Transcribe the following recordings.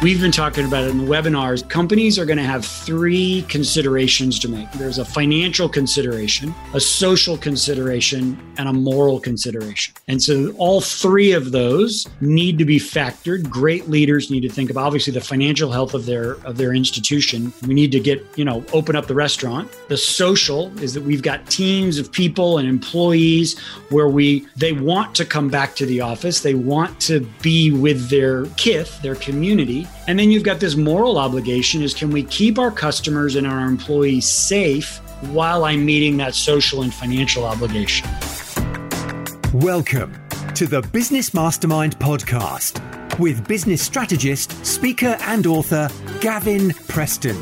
We've been talking about it in the webinars. Companies are going to have three considerations to make there's a financial consideration, a social consideration, and a moral consideration. And so all three of those need to be factored. Great leaders need to think about obviously the financial health of their of their institution. We need to get, you know, open up the restaurant. The social is that we've got teams of people and employees where we they want to come back to the office. They want to be with their kith, their community and then you've got this moral obligation is can we keep our customers and our employees safe while I'm meeting that social and financial obligation? Welcome to the Business Mastermind podcast with business strategist, speaker, and author Gavin Preston.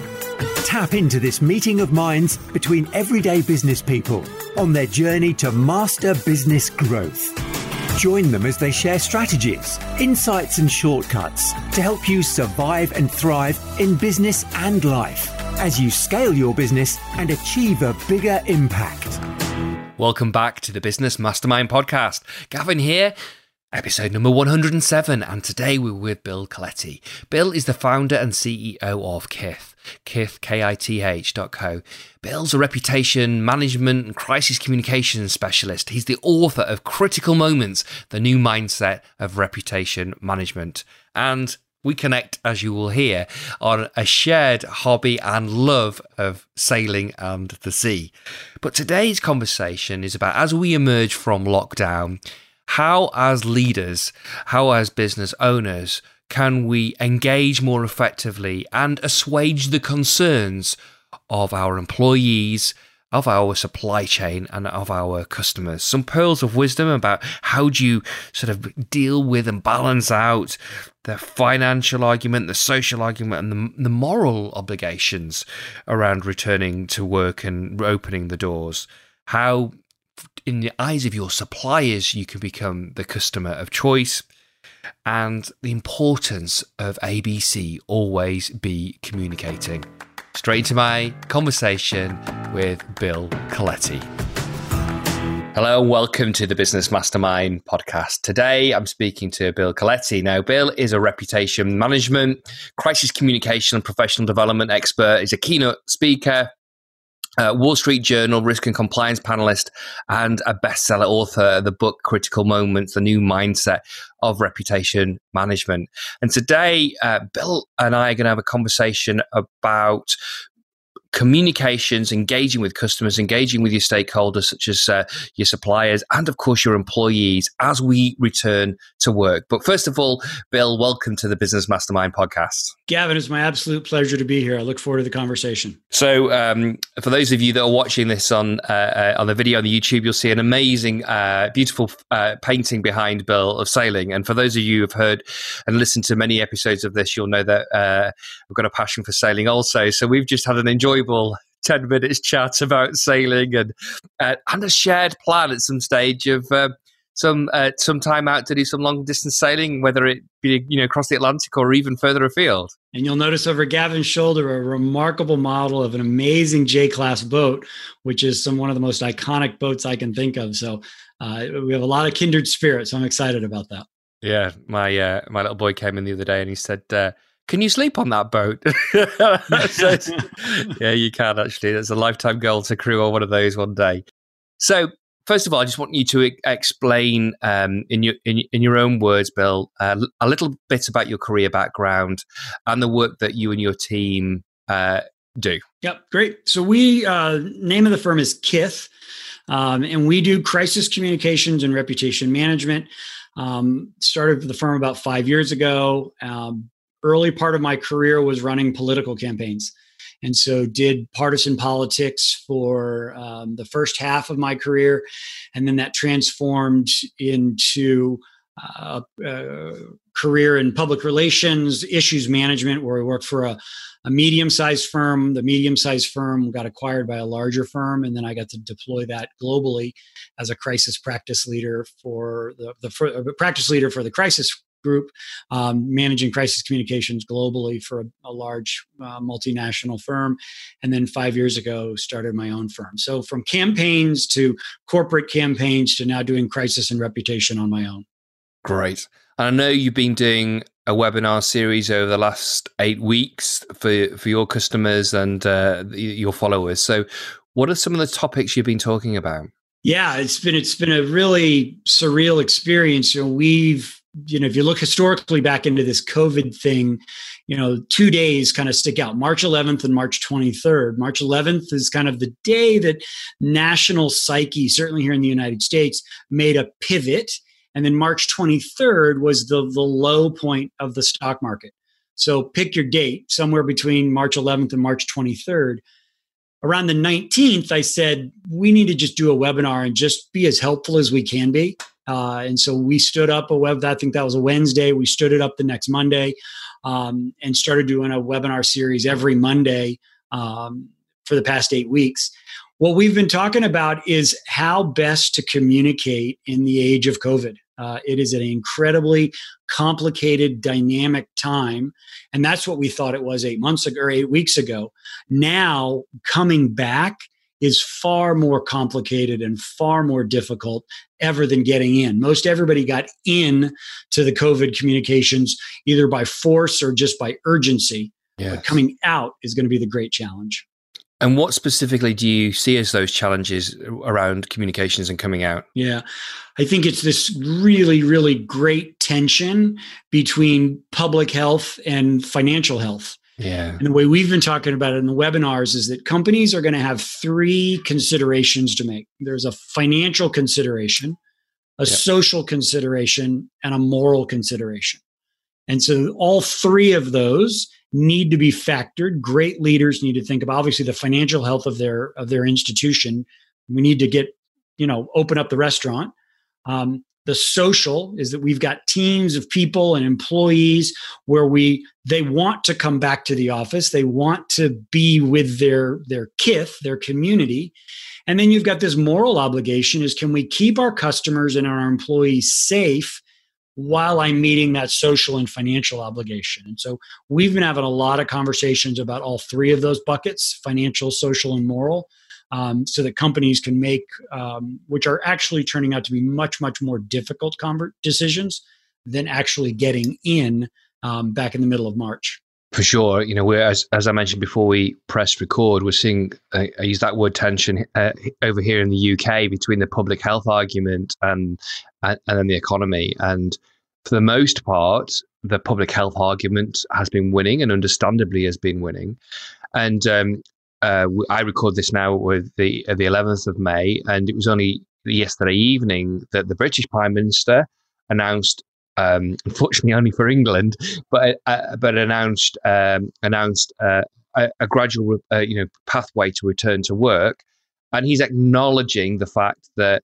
Tap into this meeting of minds between everyday business people on their journey to master business growth. Join them as they share strategies, insights, and shortcuts to help you survive and thrive in business and life as you scale your business and achieve a bigger impact. Welcome back to the Business Mastermind podcast. Gavin here episode number 107, and today we're with Bill Coletti. Bill is the founder and CEO of Kith, Kith, K-I-T-H dot co. Bill's a reputation management and crisis communication specialist. He's the author of Critical Moments, the new mindset of reputation management. And we connect, as you will hear, on a shared hobby and love of sailing and the sea. But today's conversation is about as we emerge from lockdown, how, as leaders, how, as business owners, can we engage more effectively and assuage the concerns of our employees, of our supply chain, and of our customers? Some pearls of wisdom about how do you sort of deal with and balance out the financial argument, the social argument, and the, the moral obligations around returning to work and opening the doors. How in the eyes of your suppliers, you can become the customer of choice. And the importance of ABC always be communicating. Straight into my conversation with Bill Coletti. Hello and welcome to the Business Mastermind podcast. Today I'm speaking to Bill Coletti. Now, Bill is a reputation management, crisis communication, and professional development expert. He's a keynote speaker, uh, Wall Street Journal risk and compliance panelist and a bestseller author of the book Critical Moments, the new mindset of reputation management. And today, uh, Bill and I are going to have a conversation about communications, engaging with customers, engaging with your stakeholders, such as uh, your suppliers, and of course your employees as we return to work. But first of all, Bill, welcome to the Business Mastermind podcast. Gavin, it's my absolute pleasure to be here. I look forward to the conversation. So, um, for those of you that are watching this on uh, uh, on the video on the YouTube, you'll see an amazing, uh, beautiful uh, painting behind Bill of sailing. And for those of you who've heard and listened to many episodes of this, you'll know that uh, I've got a passion for sailing also. So we've just had an enjoyable enjoyable 10 minutes chat about sailing and uh, and a shared plan at some stage of uh, some uh, some time out to do some long distance sailing, whether it be you know across the Atlantic or even further afield. And you'll notice over Gavin's shoulder a remarkable model of an amazing J class boat, which is some one of the most iconic boats I can think of. So uh, we have a lot of kindred spirits. So I'm excited about that. Yeah, my uh, my little boy came in the other day and he said uh, can you sleep on that boat? so, yeah, you can actually. That's a lifetime goal to crew on one of those one day. So, first of all, I just want you to explain um, in your in, in, your own words, Bill, uh, a little bit about your career background and the work that you and your team uh, do. Yep, great. So we uh, name of the firm is Kith, um, and we do crisis communications and reputation management. Um, started the firm about five years ago. Um, early part of my career was running political campaigns. And so did partisan politics for um, the first half of my career. And then that transformed into uh, a career in public relations issues management where i worked for a, a medium-sized firm. The medium-sized firm got acquired by a larger firm and then i got to deploy that globally as a crisis practice leader for the, the for, practice leader for the crisis group, um, managing crisis communications globally for a, a large uh, multinational firm. And then five years ago, started my own firm. So from campaigns to corporate campaigns to now doing crisis and reputation on my own. Great. And I know you've been doing a webinar series over the last eight weeks for for your customers and uh, your followers. So, what are some of the topics you've been talking about? Yeah, it's been it's been a really surreal experience. You know, we've you know if you look historically back into this COVID thing, you know, two days kind of stick out March 11th and March 23rd. March 11th is kind of the day that national psyche, certainly here in the United States, made a pivot. And then March 23rd was the, the low point of the stock market. So pick your date, somewhere between March 11th and March 23rd. Around the 19th, I said, we need to just do a webinar and just be as helpful as we can be. Uh, and so we stood up a web, I think that was a Wednesday. We stood it up the next Monday um, and started doing a webinar series every Monday um, for the past eight weeks. What we've been talking about is how best to communicate in the age of COVID. Uh, it is an incredibly complicated, dynamic time. And that's what we thought it was eight months ago or eight weeks ago. Now, coming back is far more complicated and far more difficult ever than getting in. Most everybody got in to the COVID communications either by force or just by urgency. Yes. But coming out is going to be the great challenge. And what specifically do you see as those challenges around communications and coming out? Yeah, I think it's this really, really great tension between public health and financial health. Yeah. And the way we've been talking about it in the webinars is that companies are going to have three considerations to make there's a financial consideration, a yep. social consideration, and a moral consideration. And so all three of those need to be factored. Great leaders need to think about obviously the financial health of their of their institution. We need to get, you know, open up the restaurant. Um, the social is that we've got teams of people and employees where we they want to come back to the office. They want to be with their their kith their community. And then you've got this moral obligation is can we keep our customers and our employees safe while i'm meeting that social and financial obligation? And so we've been having a lot of conversations about all three of those buckets financial social and moral um, so that companies can make, um, which are actually turning out to be much, much more difficult convert decisions than actually getting in um, back in the middle of March. For sure, you know, we're as, as I mentioned before we pressed record, we're seeing uh, I use that word tension uh, over here in the UK between the public health argument and, and and then the economy. And for the most part, the public health argument has been winning, and understandably has been winning. And um, uh, I record this now with the uh, the 11th of May, and it was only yesterday evening that the British Prime Minister announced, um, unfortunately only for England, but uh, but announced um, announced uh, a, a, gradual uh, you know pathway to return to work, and he's acknowledging the fact that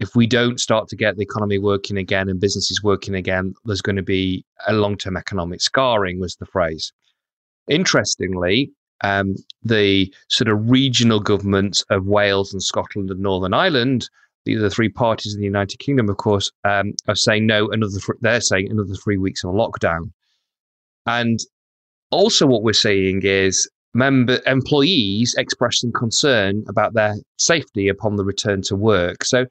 if we don't start to get the economy working again and businesses working again, there's going to be a long term economic scarring, was the phrase. Interestingly, um, the sort of regional governments of Wales and Scotland and Northern Ireland, the three parties in the United Kingdom, of course, um, are saying no. Another, they're saying another three weeks of lockdown, and also what we're seeing is member employees expressing concern about their safety upon the return to work. So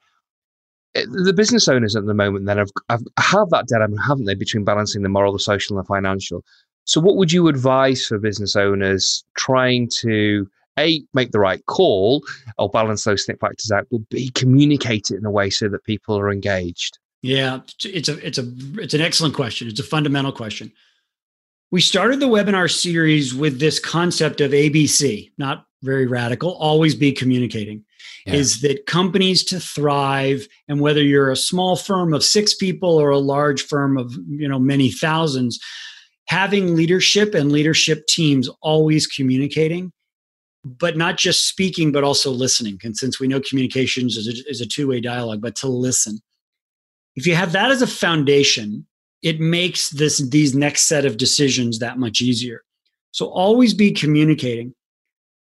eh, the business owners at the moment then have, have, have that dilemma, haven't they, between balancing the moral, the social, and the financial. So, what would you advise for business owners trying to a make the right call or balance those factors out, but b communicate it in a way so that people are engaged? Yeah, it's a it's a it's an excellent question. It's a fundamental question. We started the webinar series with this concept of ABC, not very radical, always be communicating. Yeah. Is that companies to thrive, and whether you're a small firm of six people or a large firm of you know many thousands, having leadership and leadership teams always communicating but not just speaking but also listening. And since we know communications is a, is a two-way dialogue but to listen. If you have that as a foundation it makes this these next set of decisions that much easier. So always be communicating.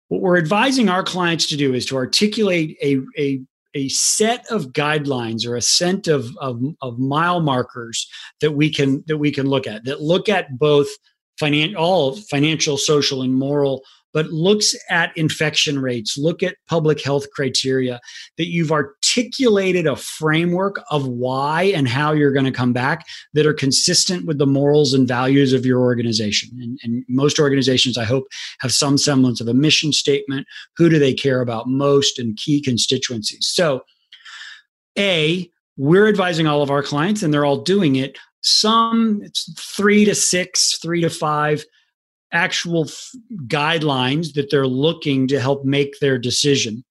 What we're advising our clients to do is to articulate a, a a set of guidelines or a set of, of, of, mile markers that we can that we can look at that look at both financial all financial social and moral but looks at infection rates, look at public health criteria, that you've articulated a framework of why and how you're going to come back that are consistent with the morals and values of your organization. And, and most organizations, I hope, have some semblance of a mission statement. Who do they care about most and key constituencies? So, A, we're advising all of our clients and they're all doing it. Some it's three to six, three to five actual f- guidelines that they're looking to help make their decision.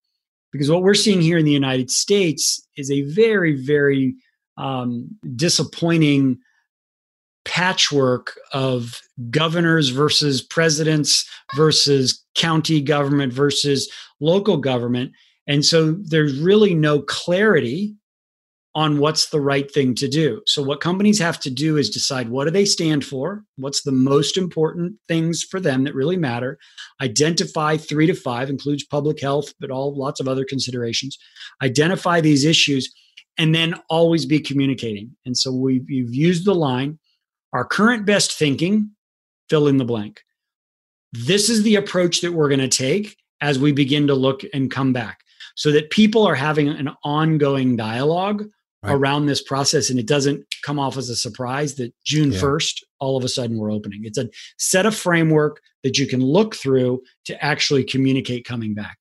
Because what we're seeing here in the United States is a very, very um, disappointing patchwork of governors versus presidents versus county government versus local government. And so there's really no clarity on what's the right thing to do. So what companies have to do is decide what do they stand for? What's the most important things for them that really matter? Identify 3 to 5 includes public health but all lots of other considerations. Identify these issues and then always be communicating. And so we've you've used the line our current best thinking fill in the blank. This is the approach that we're going to take as we begin to look and come back so that people are having an ongoing dialogue right. around this process and it doesn't come off as a surprise that June yeah. 1st all of a sudden we're opening. It's a set of framework that you can look through to actually communicate coming back.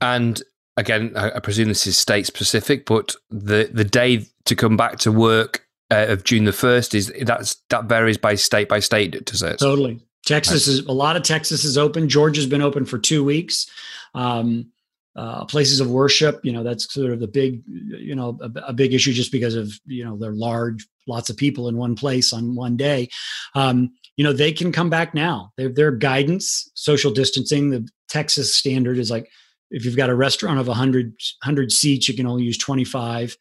And again, I, presume this is state specific, but the the day to come back to work uh, of June the first is that's that varies by state by state, does it? Totally. Texas is a lot of Texas is open. Georgia's been open for two weeks. Um, uh, places of worship you know that's sort of the big you know a, a, big issue just because of you know they're large lots of people in one place on one day. Um, you know they can come back now. Their, their guidance social distancing the texas standard is like if you've got a restaurant of 100 100 seats you can only use 25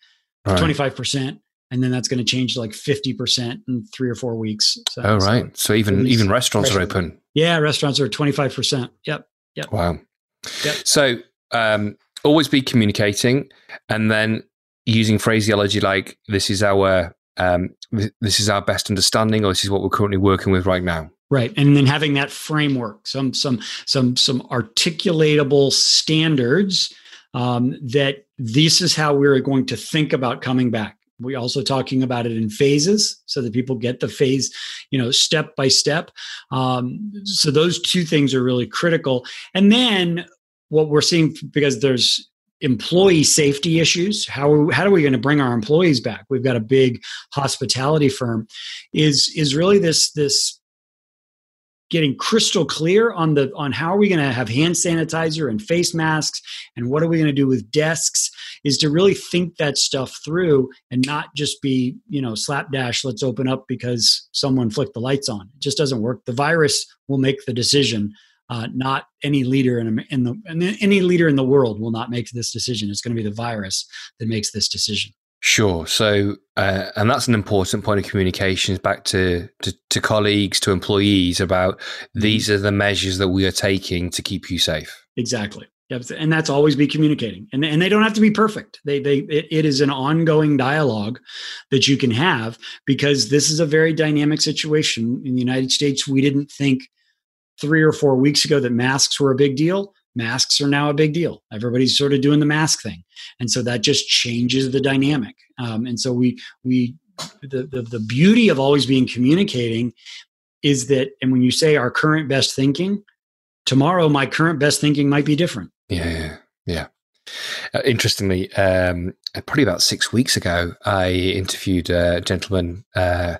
right. 25% and then that's going to change to like 50% in three or four weeks. So, oh right. So, so even even restaurants are open. Yeah restaurants are 25% yep yep. Wow. Yep. So um, always be communicating and then using phraseology like this is our um, this is our best understanding or this is what we're currently working with right now. Right and then having that framework some some some some articulatable standards um, that this is how we're going to think about coming back. We also talking about it in phases so that people get the phase you know step by step. Um, so those two things are really critical. And then what we're seeing because there's employee safety issues how how are we going to bring our employees back? We've got a big hospitality firm. Is is really this this getting crystal clear on the on how are we going to have hand sanitizer and face masks and what are we going to do with desks is to really think that stuff through and not just be you know slapdash let's open up because someone flicked the lights on. It just doesn't work. The virus will make the decision uh, not any leader in, in the any leader in the world will not make this decision. It's going to be the virus that makes this decision. Sure. So, uh, and that's an important point of communications back to, to, to colleagues, to employees about mm-hmm. these are the measures that we are taking to keep you safe. Exactly. Yep. And that's always be communicating. And, and they don't have to be perfect. They, they, it, it is an ongoing dialogue that you can have because this is a very dynamic situation in the United States. We didn't think three or four weeks ago that masks were a big deal masks are now a big deal. Everybody's sort of doing the mask thing. And so that just changes the dynamic. Um, and so we we the, the the beauty of always being communicating is that and when you say our current best thinking tomorrow my current best thinking might be different. Yeah yeah uh, interestingly um, probably about six weeks ago i interviewed a gentleman uh,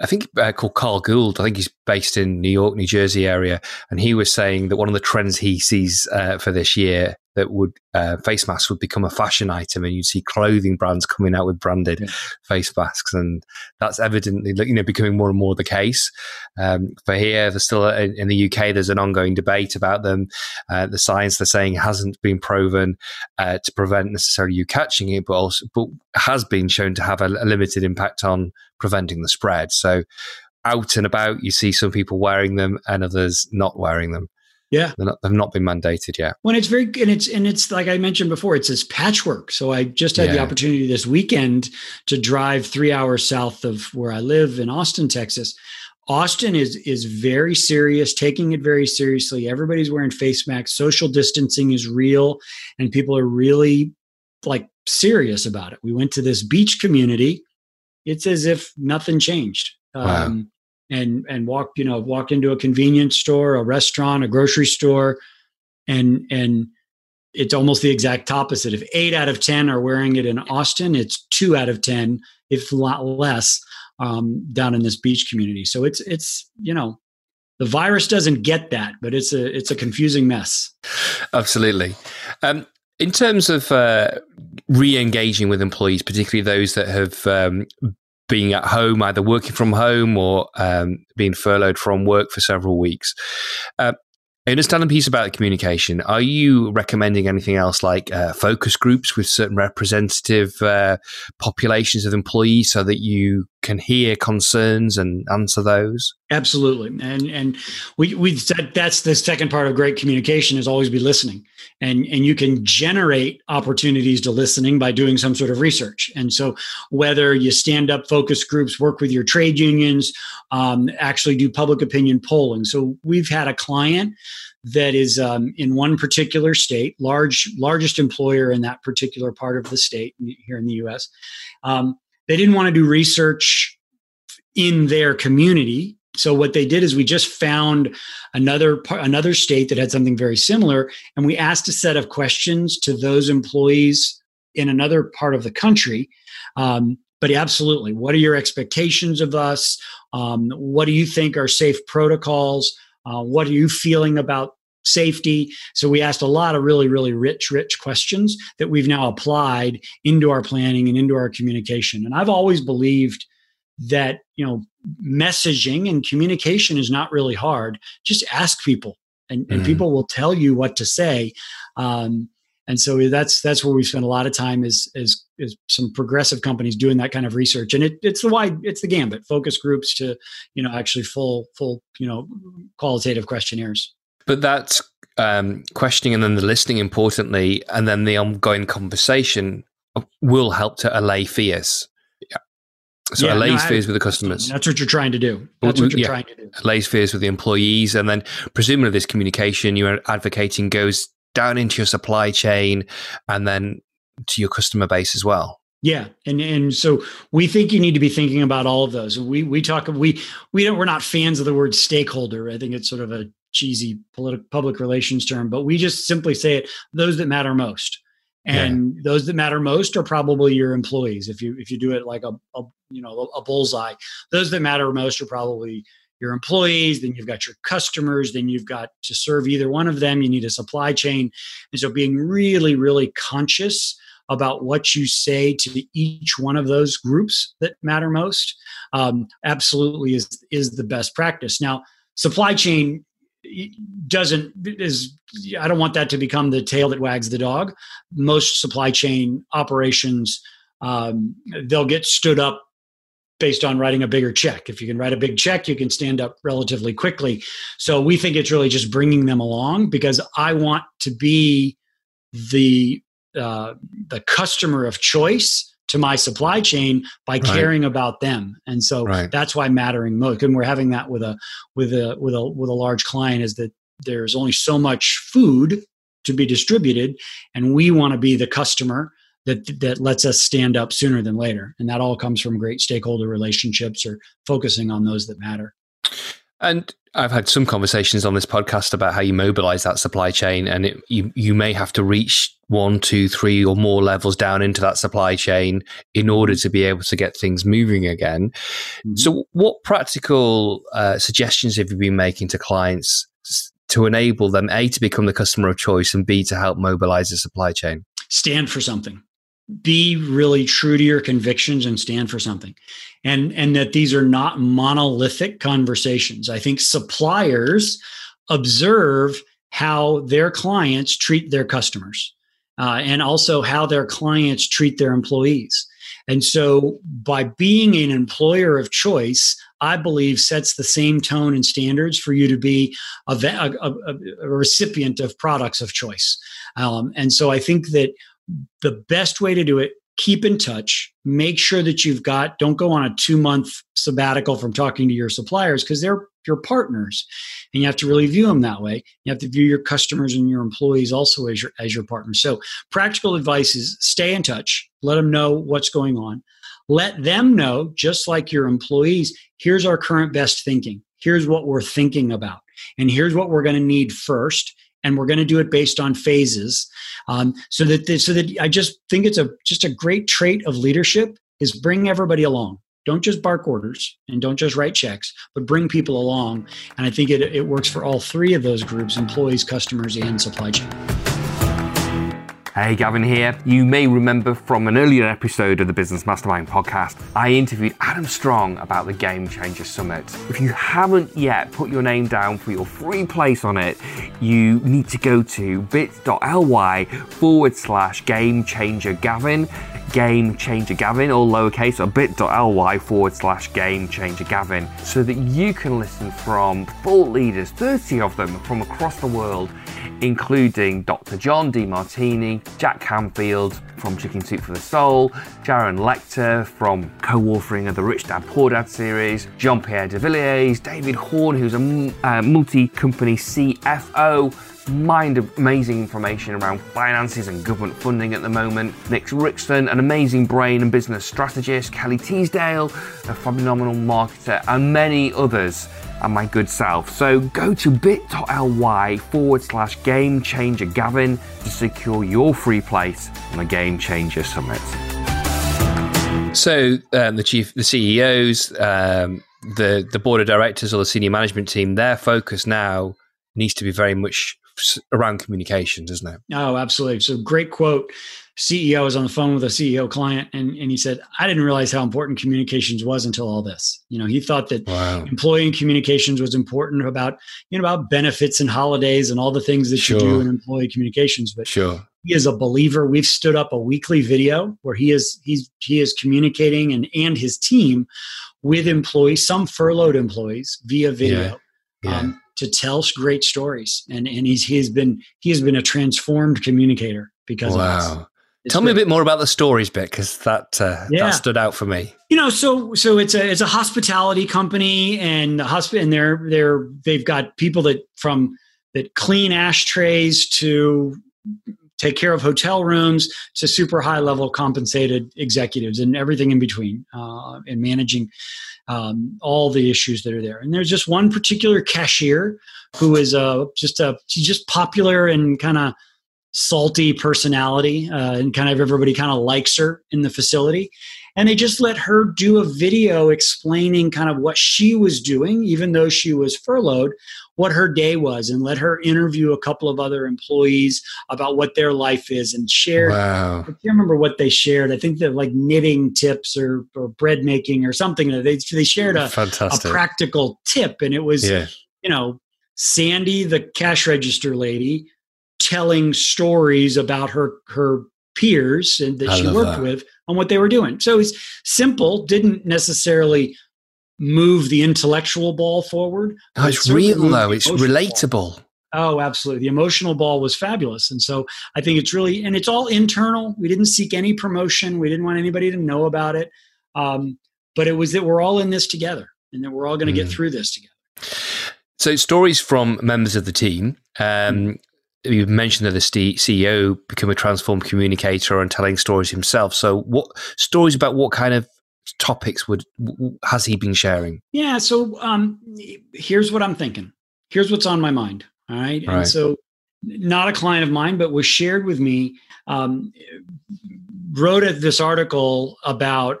I think uh, called Carl Gould. I think he's based in New York, New Jersey area, and he was saying that one of the trends he sees uh, for this year that would uh, face masks would become a fashion item, and you'd see clothing brands coming out with branded yeah. face masks, and that's evidently you know becoming more and more the case. Um, for here, there's still a, in the UK, there's an ongoing debate about them. Uh, the science they're saying hasn't been proven uh, to prevent necessarily you catching it, but also but has been shown to have a, a limited impact on preventing the spread. So out and about, you see some people wearing them and others not wearing them. Yeah, not, they've not been mandated yet. When it's very and it's and it's like I mentioned before, it's this patchwork. So I just had yeah. the opportunity this weekend to drive three hours south of where I live in Austin, Texas. Austin is is very serious, taking it very seriously. Everybody's wearing face masks. Social distancing is real, and people are really like serious about it. We went to this beach community. It's as if nothing changed. Wow. Um, and and walk you know, walked into a convenience store, a restaurant, a grocery store, and and it's almost the exact opposite. If eight out of ten are wearing it in Austin, it's two out of ten, if a lot less, um, down in this beach community. So it's it's you know the virus doesn't get that, but it's a it's a confusing mess. Absolutely. Um, in terms of uh, re-engaging with employees, particularly those that have um, been at home, either working from home or um, being furloughed from work for several weeks, uh, I understand a piece about communication. Are you recommending anything else like uh, focus groups with certain representative uh, populations of employees so that you can hear concerns and answer those? Absolutely, and and we we said that's the second part of great communication is always be listening, and and you can generate opportunities to listening by doing some sort of research. And so whether you stand up focus groups, work with your trade unions, um, actually do public opinion polling. So we've had a client that is um, in one particular state, large largest employer in that particular part of the state here in the U.S. Um, they didn't want to do research in their community. So what they did is we just found another another state that had something very similar, and we asked a set of questions to those employees in another part of the country. Um, but absolutely, what are your expectations of us? Um, what do you think are safe protocols? Uh, what are you feeling about safety? So we asked a lot of really, really rich, rich questions that we've now applied into our planning and into our communication. And I've always believed that you know messaging and communication is not really hard. Just ask people, and, and mm-hmm. people will tell you what to say. Um, and so that's that's where we spend a lot of time is is is some progressive companies doing that kind of research and it, it's the wide it's the gambit focus groups to you know actually full full you know qualitative questionnaires but that's um, questioning and then the listening importantly and then the ongoing conversation will help to allay fears so yeah, allays no, fears with the customers. That's what you're trying to do. That's what you're yeah, trying to do. Allays fears with the employees, and then presumably this communication you're advocating goes down into your supply chain and then to your customer base as well. Yeah, and and so we think you need to be thinking about all of those. We we talk we we don't we're not fans of the word stakeholder. I think it's sort of a cheesy political public relations term, but we just simply say it those that matter most. And yeah. those that matter most are probably your employees. If you if you do it like a, a you know a bullseye, those that matter most are probably your employees, then you've got your customers, then you've got to serve either one of them. You need a supply chain. And so being really, really conscious about what you say to each one of those groups that matter most um, absolutely is is the best practice. Now, supply chain doesn't is I don't want that to become the tail that wags the dog. Most supply chain operations um, they'll get stood up based on writing a bigger check. If you can write a big check, you can stand up relatively quickly. So we think it's really just bringing them along because I want to be the uh, the customer of choice to my supply chain by right. caring about them and so right. that's why mattering most and we're having that with a with a with a with a large client is that there's only so much food to be distributed and we want to be the customer that that lets us stand up sooner than later and that all comes from great stakeholder relationships or focusing on those that matter and I've had some conversations on this podcast about how you mobilize that supply chain, and it, you you may have to reach one, two, three, or more levels down into that supply chain in order to be able to get things moving again. Mm-hmm. So, what practical uh, suggestions have you been making to clients to enable them a to become the customer of choice and b to help mobilize the supply chain? Stand for something be really true to your convictions and stand for something and and that these are not monolithic conversations i think suppliers observe how their clients treat their customers uh, and also how their clients treat their employees. And so by being an employer of choice i believe sets the same tone and standards for you to be a, a, a, recipient of products of choice. Um, and so i think that the best way to do it keep in touch make sure that you've got don't go on a two month sabbatical from talking to your suppliers because they're your partners. And you have to really view them that way. You have to view your customers and your employees also as your as your partners. So practical advice is stay in touch. Let them know what's going on. Let them know just like your employees here's our current best thinking. Here's what we're thinking about. And here's what we're going to need first. And we're going to do it based on phases. Um, so that so that i just think it's a just a great trait of leadership is bring everybody along don't just bark orders and don't just write checks but bring people along. And i think it, it works for all three of those groups employees customers and supply chain Hey, Gavin here. You may remember from an earlier episode of the Business Mastermind podcast, I interviewed Adam Strong about the Game Changer Summit. If you haven't yet put your name down for your free place on it, you need to go to bit.ly forward slash Game Changer Gavin. Game Changer Gavin, all lowercase, or bit.ly forward slash Game Changer Gavin, so that you can listen from thought leaders, 30 of them from across the world including Dr. John Demartini, Jack Canfield from Chicken Soup for the Soul, Sharon Lechter from co authoring of the Rich Dad Poor Dad series, Jean Pierre de Villiers, David Horn, who's a uh, multi company CFO mind of amazing information around finances and government funding at the moment. Nick Rixton, an amazing brain and business strategist, Kelly Teasdale, a phenomenal marketer, and many others, and my good self. So go to bit.ly forward slash game changer Gavin to secure your free place on the Game Changer Summit. So um, the chief, the CEOs, um, the the board of directors or the senior management team, their focus now needs to be very much around communications, isn't it? Oh, absolutely. So great quote. CEO was on the phone with a CEO client and, and he said, I didn't realize how important communications was until all this. You know, he thought that wow. employee communications was important about, you know, about benefits and holidays and all the things that sure. you do in employee communications. But sure. he is a believer. We've stood up a weekly video where he is he's he is communicating and and his team with employees, some furloughed employees via video. Yeah. Yeah. Um, to tell great stories and and he's he's been he has been a transformed communicator because of us. wow. Tell great. me a bit more about the stories bit because that uh, yeah. that stood out for me. You know, so so it's a it's a hospitality company and the hosp- and they're they're they've got people that from that clean ashtrays to take care of hotel rooms to super high level compensated executives and everything in between uh, and managing um, all the issues that are there. And there's just one particular cashier who is uh, just a just popular and kind of salty personality, uh, and kind of everybody kind of likes her in the facility. And they just let her do a video explaining kind of what she was doing, even though she was furloughed, what her day was and let her interview a couple of other employees about what their life is and share. Wow. I can't remember what they shared. I think they're like knitting tips or, or bread making or something. They, they shared a, a practical tip and it was, yeah. you know, Sandy, the cash register lady, telling stories about her, her peers and that I she worked that. with on what they were doing. So it's simple, didn't necessarily move the intellectual ball forward. Oh, it's real though. It's relatable. Ball. Oh, absolutely. The emotional ball was fabulous. And so I think it's really, and it's all internal. We didn't seek any promotion. We didn't want anybody to know about it. Um, but it was that we're all in this together and that we're all going to mm. get through this together. So, stories from members of the team. Um, you mentioned that the CEO became a transformed communicator and telling stories himself. So, what stories about what kind of topics would has he been sharing? Yeah, so um, here's what I'm thinking. Here's what's on my mind. All right, right. and so not a client of mine, but was shared with me. Um, wrote this article about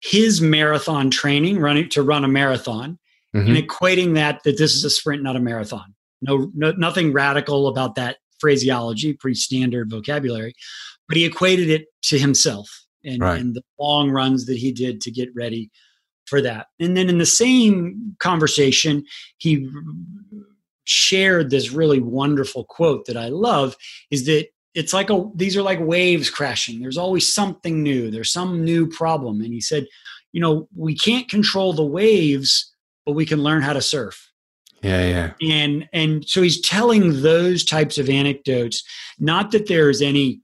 his marathon training, running to run a marathon, mm-hmm. and equating that that this is a sprint, not a marathon. No, no, nothing radical about that phraseology, pretty standard vocabulary, but he equated it to himself and, right. and the long runs that he did to get ready for that. And then in the same conversation, he shared this really wonderful quote that I love is that it's like a these are like waves crashing. There's always something new. There's some new problem. And he said, you know, we can't control the waves, but we can learn how to surf. Yeah, yeah. And and so he's telling those types of anecdotes, not that there's any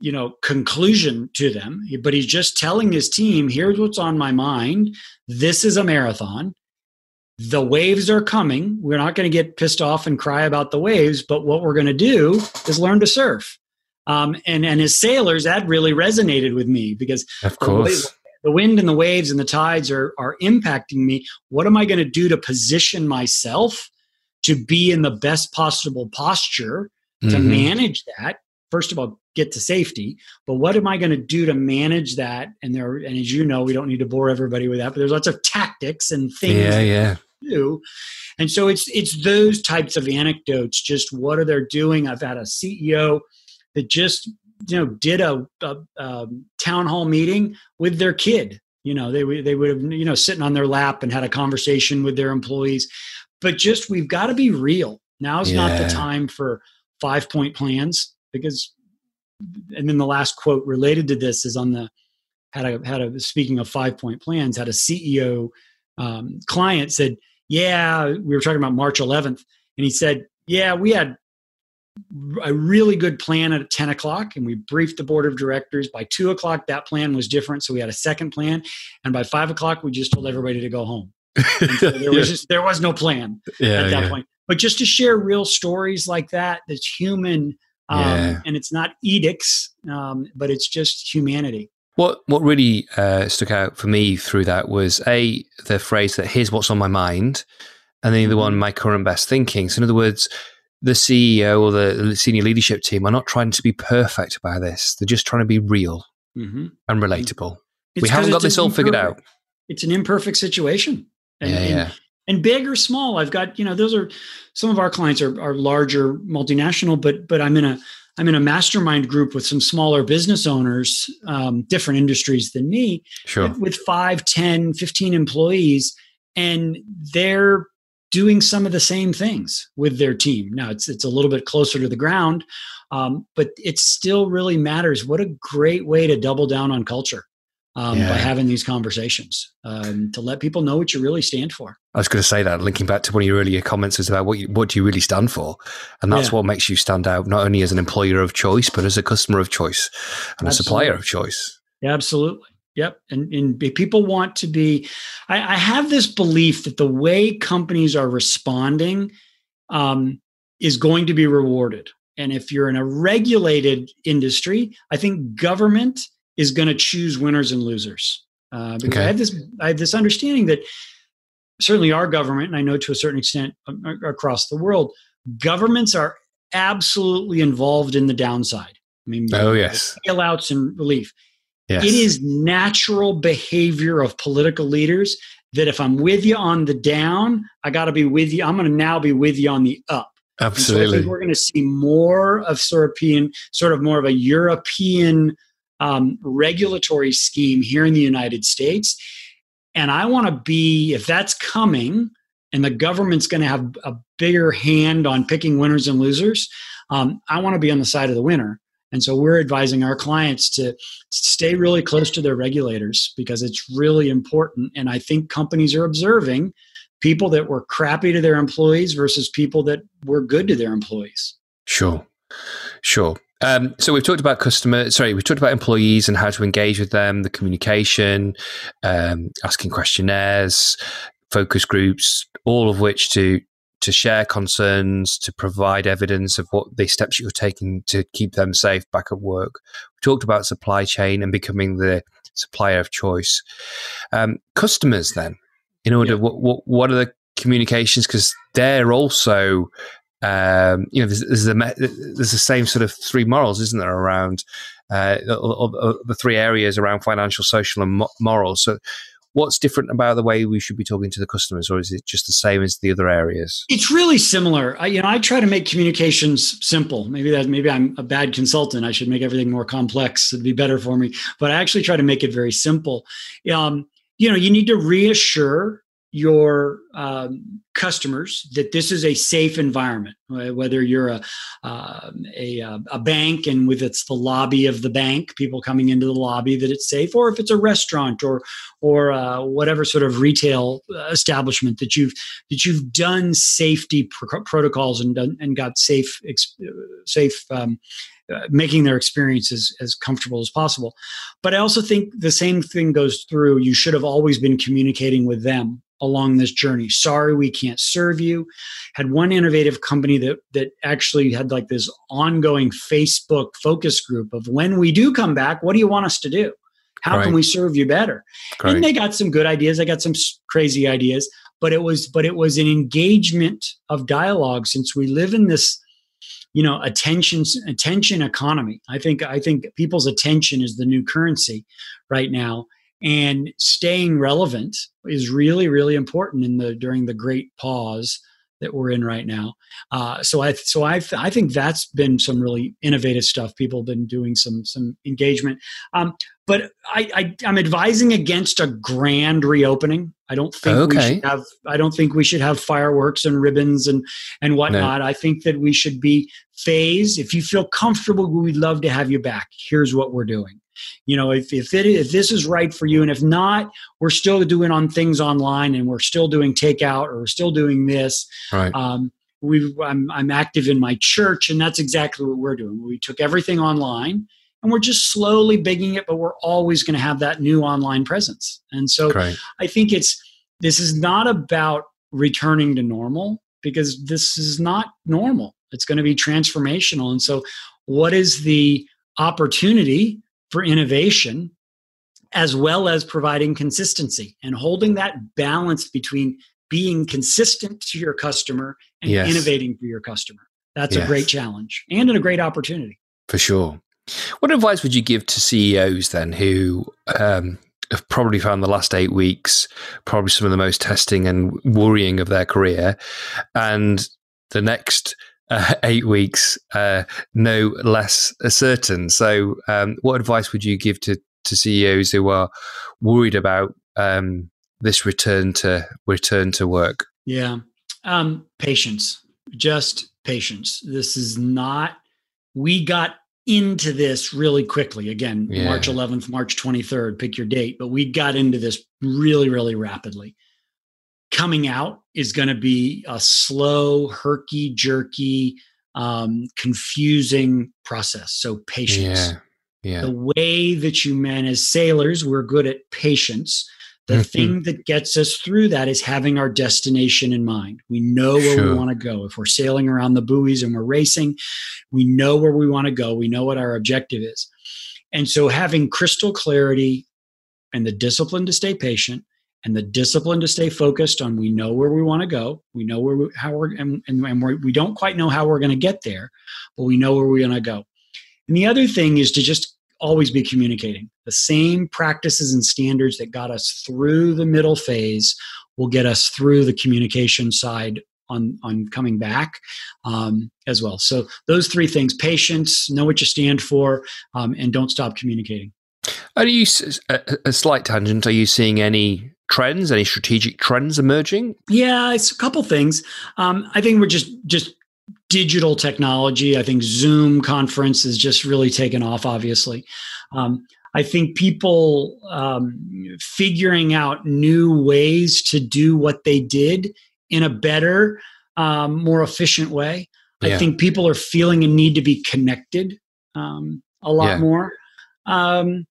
you know conclusion to them but he's just telling his team here's what's on my mind. This is a marathon. The waves are coming. We're not going to get pissed off and cry about the waves but what we're going to do is learn to surf. Um, and and as sailors that really resonated with me because of course. the, wind and the waves and the tides are are impacting me. What am i going to do to position myself to be in the best possible posture to mm-hmm. manage that first of all get to safety but what am i going to do to manage that? And there and as you know we don't need to bore everybody with that but there's lots of tactics and things yeah yeah. do. And so it's it's those types of anecdotes just what are they doing? I've had a ceo that just you know did a, a, a town hall meeting with their kid. You know they they would have you know sitting on their lap and had a conversation with their employees. But just we've got to be real. Now's yeah. not the time for five point plans because and then the last quote related to this is on the had a had a speaking of five point plans had a ceo um, client said yeah we were talking about march 11th and he said yeah we had a really good plan at 10 o'clock and we briefed the board of directors. By 2 o'clock that plan was different so we had a second plan and by 5 o'clock we just told everybody to go home. So there was just, there was no plan yeah, at that yeah. point. But just to share real stories like that that's human um, yeah. and it's not edicts um, but it's just humanity what what really uh, stuck out for me through that was a the phrase that here's what's on my mind and then the one mm-hmm. my current best thinking so in other words the CEO or the senior leadership team are not trying to be perfect by this. They're just trying to be real mm-hmm. and relatable. It's we haven't got this all figured out. It's an imperfect situation. And, yeah, yeah. And, and big or small, I've got, you know, those are some of our clients are, are larger multinational, but but I'm in a I'm in a mastermind group with some smaller business owners, um, different industries than me, sure. with 5, 10, 15 employees. And they're doing some of the same things with their team. Now it's it's a little bit closer to the ground, um, but it still really matters. What a great way to double down on culture um, yeah. by having these conversations um, to let people know what you really stand for. I was going to say that, linking back to one of your earlier comments, is about what you, what do you really stand for, and that's yeah. what makes you stand out not only as an employer of choice, but as a customer of choice and Absolutely. a supplier of choice. Yeah, absolutely. Yep. And, and people want to be, I, I, have this belief that the way companies are responding um, is going to be rewarded. And if you're in a regulated industry, I think government is going to choose winners and losers. Uh, because okay. I have this, I have this understanding that certainly our government, and I know to a certain extent um, across the world, governments are absolutely involved in the downside. I mean, oh yes, bailouts and relief. Yes. It is natural behavior of political leaders that if I'm with you on the down, I got to be with you. I'm going to now be with you on the up. Absolutely. So we're going to see more of European, sort of more of a European um, regulatory scheme here in the United States. And I want to be, if that's coming, and the government's going to have a bigger hand on picking winners and losers, um, I want to be on the side of the winner. And so we're advising our clients to stay really close to their regulators because it's really important. And I think companies are observing people that were crappy to their employees versus people that were good to their employees. Sure, sure. Um, so we've talked about customer, sorry, we've talked about employees and how to engage with them, the communication, um, asking questionnaires, focus groups, all of which to to share concerns, to provide evidence of what the steps you're taking to keep them safe back at work. We talked about supply chain and becoming the supplier of choice. Um, customers, then, in order, yeah. what, what, what are the communications? Because they're also um, you know, there's, there's, the, there's the same sort of three morals, isn't there, around uh, the three areas around financial, social, and moral. So, what's different about the way we should be talking to the customers or is it just the same as the other areas? It's really similar. I, you know i try to make communications simple. Maybe that maybe i'm a bad consultant. I should make everything more complex. It'd be better for me. But i actually try to make it very simple. Um, you know you need to reassure your um, customers that this is a safe environment whether you're a, uh, a, a bank and with it's the lobby of the bank people coming into the lobby that it's safe or if it's a restaurant or or uh, whatever sort of retail uh, establishment that you've that you've done safety pr- protocols and done and got safe safe um, uh, making their experiences as comfortable as possible. But I also think the same thing goes through. You should have always been communicating with them along this journey. Sorry, we can't serve you. Had one innovative company that that actually had like this ongoing Facebook focus group of when we do come back, what do you want us to do? How right. can we serve you better? Great. And they got some good ideas. I got some crazy ideas, but it was but it was an engagement of dialogue since we live in this you know attention attention economy i think i think people's attention is the new currency right now and staying relevant is really really important in the during the great pause that we're in right now. Uh, so i so i i think that's been some really innovative stuff. People have been doing some some engagement. Um, but I, I i'm advising against a grand reopening. I don't think okay. we should have i don't think we should have fireworks and ribbons and and whatnot. No. i think that we should be phased. If you feel comfortable we'd love to have you back. Here's what we're doing you know if if it if this is right for you and if not we're still doing on things online and we're still doing takeout or we're still doing this. Right. Um, we I'm, I'm active in my church and that's exactly what we're doing. We took everything online and we're just slowly bigging it but we're always going to have that new online presence. And so i think it's this is not about returning to normal because this is not normal. It's going to be transformational. And so what is the opportunity for innovation as well as providing consistency and holding that balance between being consistent to your customer and yes. innovating for your customer. That's yes. a great challenge and a great opportunity. For sure. What advice would you give to CEOs then who um, have probably found the last eight weeks probably some of the most testing and worrying of their career and the next uh, eight weeks, uh, no less certain. So, um, what advice would you give to, to CEOs who are worried about um, this return to return to work? Yeah, um, patience. Just patience. This is not. We got into this really quickly. Again, yeah. March 11th, March 23rd. Pick your date, but we got into this really, really rapidly coming out is going to be a slow, herky jerky, um, confusing process. So patience. Yeah. Yeah. The way that you manage sailors, we're good at patience. The mm-hmm. thing that gets us through that is having our destination in mind. We know where sure. we want to go. If we're sailing around the buoys and we're racing, we know where we want to go. We know what our objective is. And so having crystal clarity and the discipline to stay patient and the discipline to stay focused on we know where we want to go. We know where we, how we're and, and, and we're, we don't quite know how we're going to get there but we know where we're going to go. And the other thing is to just always be communicating. The same practices and standards that got us through the middle phase will get us through the communication side on on coming back um, as well. So those three things patience know what you stand for um, and don't stop communicating. Are you a, a slight tangent are you seeing any trends? Any strategic trends emerging? Yeah, it's a couple things. Um, I think we're just just digital technology. I think Zoom conference is just really taken off. Obviously, um, I think people um, figuring out new ways to do what they did in a better, um, more efficient way. Yeah. I think people are feeling a need to be connected um, a lot yeah. more. Um,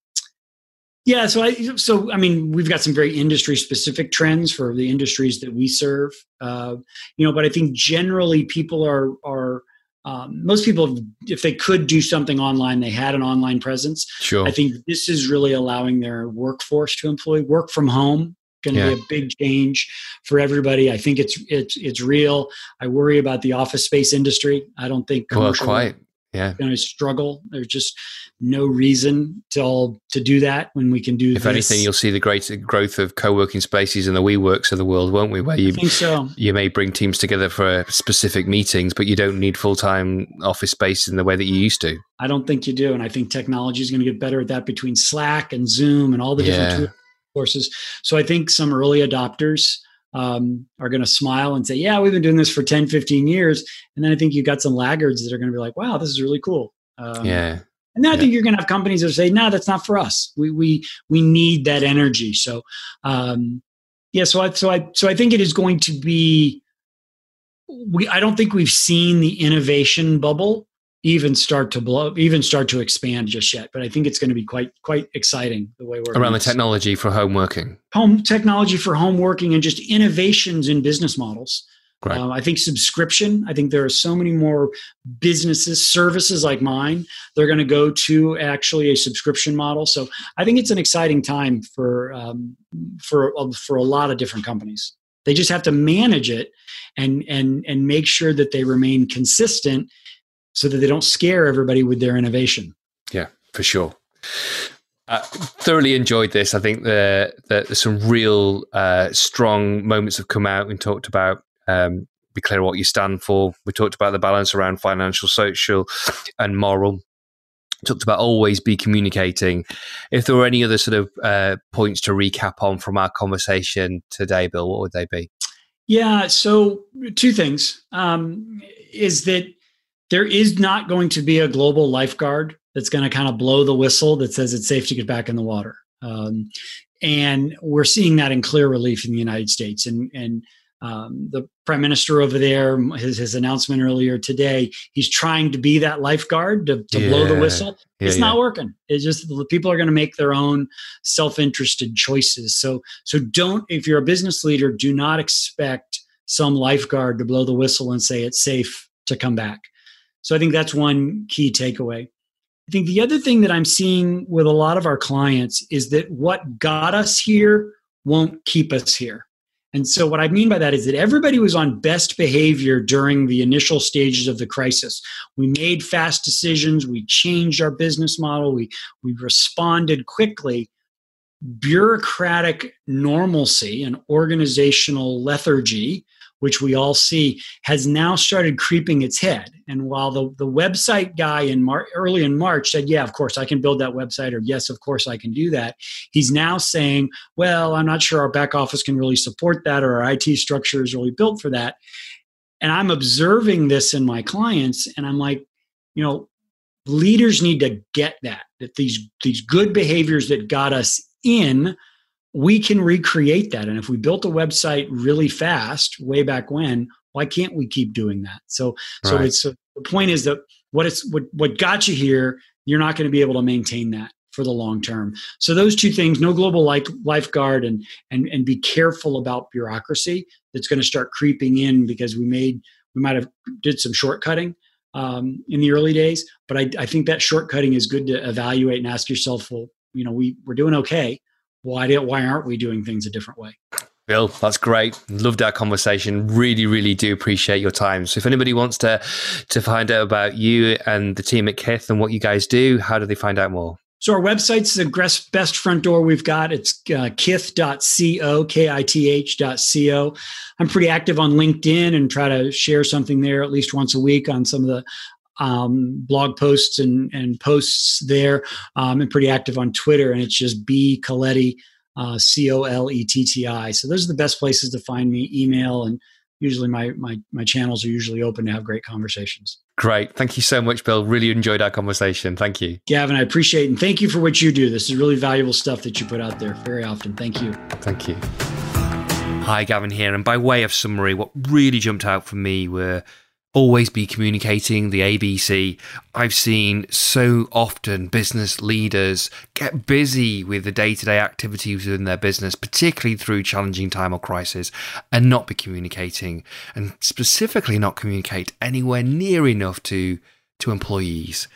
yeah, so I so I mean we've got some very industry specific trends for the industries that we serve, uh, you know. But I think generally people are are um, most people if they could do something online they had an online presence. Sure. I think this is really allowing their workforce to employ work from home. Going to yeah. be a big change for everybody. I think it's it's it's real. I worry about the office space industry. I don't think well, quite yeah going to struggle there's just no reason to all to do that when we can do if this. anything you'll see the greater growth of co-working spaces and the WeWorks of the world won't we where you I think so. you may bring teams together for uh, specific meetings but you don't need full-time office space in the way that you used to i don't think you do and i think technology is going to get better at that between slack and zoom and all the different yeah. courses so i think some early adopters um, are going to smile and say, yeah, we've been doing this for 10, 15 years. And then I think you've got some laggards that are going to be like, wow, this is really cool. Um, yeah. And then I think you're going to have companies that say, no, that's not for us. We, we, we need that energy. So, um, yeah, so I, so I, so I think it is going to be, we, I don't think we've seen the innovation bubble even start to blow even start to expand just yet but i think it's going to be quite quite exciting the way we're around the technology for home working home technology for home working and just innovations in business models Right. Um, I think subscription. I think there are so many more businesses, services like mine. They're going to go to actually a subscription model. So I think it's an exciting time for um, for for a lot of different companies. They just have to manage it and and and make sure that they remain consistent so that they don't scare everybody with their innovation. Yeah, for sure. Uh, thoroughly enjoyed this. I think the, the, there's some real uh, strong moments have come out and talked about. Um, be clear what you stand for. We talked about the balance around financial, social, and moral. Talked about always be communicating. If there were any other sort of uh, points to recap on from our conversation today, Bill, what would they be? Yeah. So two things um, is that there is not going to be a global lifeguard that's going to kind of blow the whistle that says it's safe to get back in the water. Um, and we're seeing that in clear relief in the United States. And, and um, the prime minister over there, his, his announcement earlier today, he's trying to be that lifeguard to, to yeah. blow the whistle. Yeah, it's yeah. not working. It's just the people are going to make their own self-interested choices. So, so don't if you're a business leader, do not expect some lifeguard to blow the whistle and say it's safe to come back. So I think that's one key takeaway. I think the other thing that I'm seeing with a lot of our clients is that what got us here won't keep us here. And so, what I mean by that is that everybody was on best behavior during the initial stages of the crisis. We made fast decisions, we changed our business model, we, we responded quickly. Bureaucratic normalcy and organizational lethargy which we all see, has now started creeping its head. And while the, the website guy in Mar- early in March said, Yeah, of course I can build that website, or yes, of course I can do that, he's now saying, Well, I'm not sure our back office can really support that, or our IT structure is really built for that. And I'm observing this in my clients, and I'm like, you know, leaders need to get that, that these, these good behaviors that got us in we can recreate that. And if we built a website really fast way back when, why can't we keep doing that? So, so right. it's uh, the point is that what it's what what got you here, you're not going to be able to maintain that for the long term. So those two things, no global like lifeguard and and and be careful about bureaucracy that's going to start creeping in because we made we might have did some shortcutting um, in the early days, but I, I think that shortcutting is good to evaluate and ask yourself, well, you know, we we're doing okay why do, why aren't we doing things a different way? Bill, that's great. Loved our conversation. Really, really do appreciate your time. So, if anybody wants to to find out about you and the team at Kith and what you guys do, how do they find out more? So our website's the best front door we've got. It's uh, kith.co, K-I-T-H.co. I'm pretty active on LinkedIn and try to share something there at least once a week on some of the um, blog posts and, and posts there. Um, and pretty active on Twitter, and it's just B Coletti, uh, C O L E T T I. So those are the best places to find me. Email and usually my my my channels are usually open to have great conversations. Great. Thank you so much, Bill. Really enjoyed our conversation. Thank you. Gavin, I appreciate it. And thank you for what you do. This is really valuable stuff that you put out there very often. Thank you. Thank you. Hi, Gavin here. And by way of summary, what really jumped out for me were always be communicating the ABC. I've seen so often business leaders get busy with the day to day activities within their business, particularly through challenging time or crisis, and not be communicating, and specifically not communicate anywhere near enough to to employees.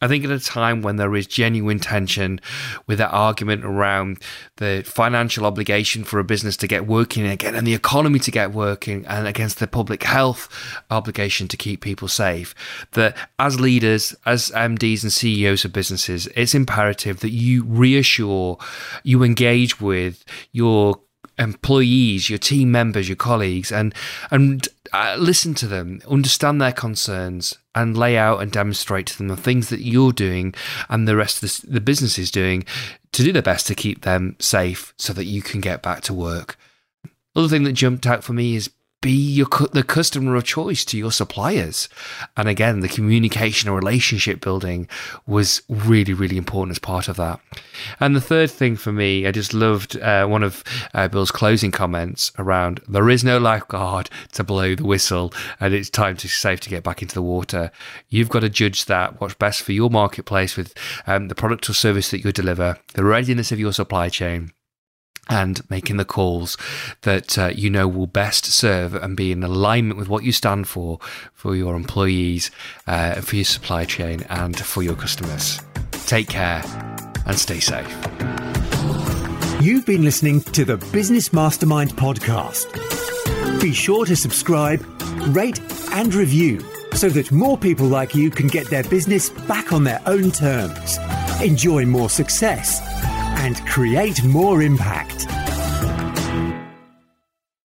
I think at a time when there is genuine tension with that argument around the financial obligation for a business to get working again and the economy to get working and against the public health obligation to keep people safe, that as leaders, as MDs and CEOs of businesses, it's imperative that you reassure, you engage with your employees, your team members, your colleagues, and and uh, listen to them, understand their concerns, and lay out and demonstrate to them the things that you're doing and the rest of the, the business is doing to do their best to keep them safe, so that you can get back to work. Other thing that jumped out for me is be your the customer of choice to your suppliers. And again, the communication and relationship building was really, really important as part of that. And the third thing for me, I just loved uh, one of uh, Bill's closing comments around there is no lifeguard to blow the whistle and it's time to safe to get back into the water. You've got to judge that, what's best for your marketplace with um, the product or service that you deliver, the readiness of your supply chain and making the calls that uh, you know will best serve and be in alignment with what you stand for for your employees, uh, for your supply chain, and for your customers. Take care and stay safe. You've been listening to the Business Mastermind podcast. Be sure to subscribe, rate, and review so that more people like you can get their business back on their own terms, enjoy more success and create more impact.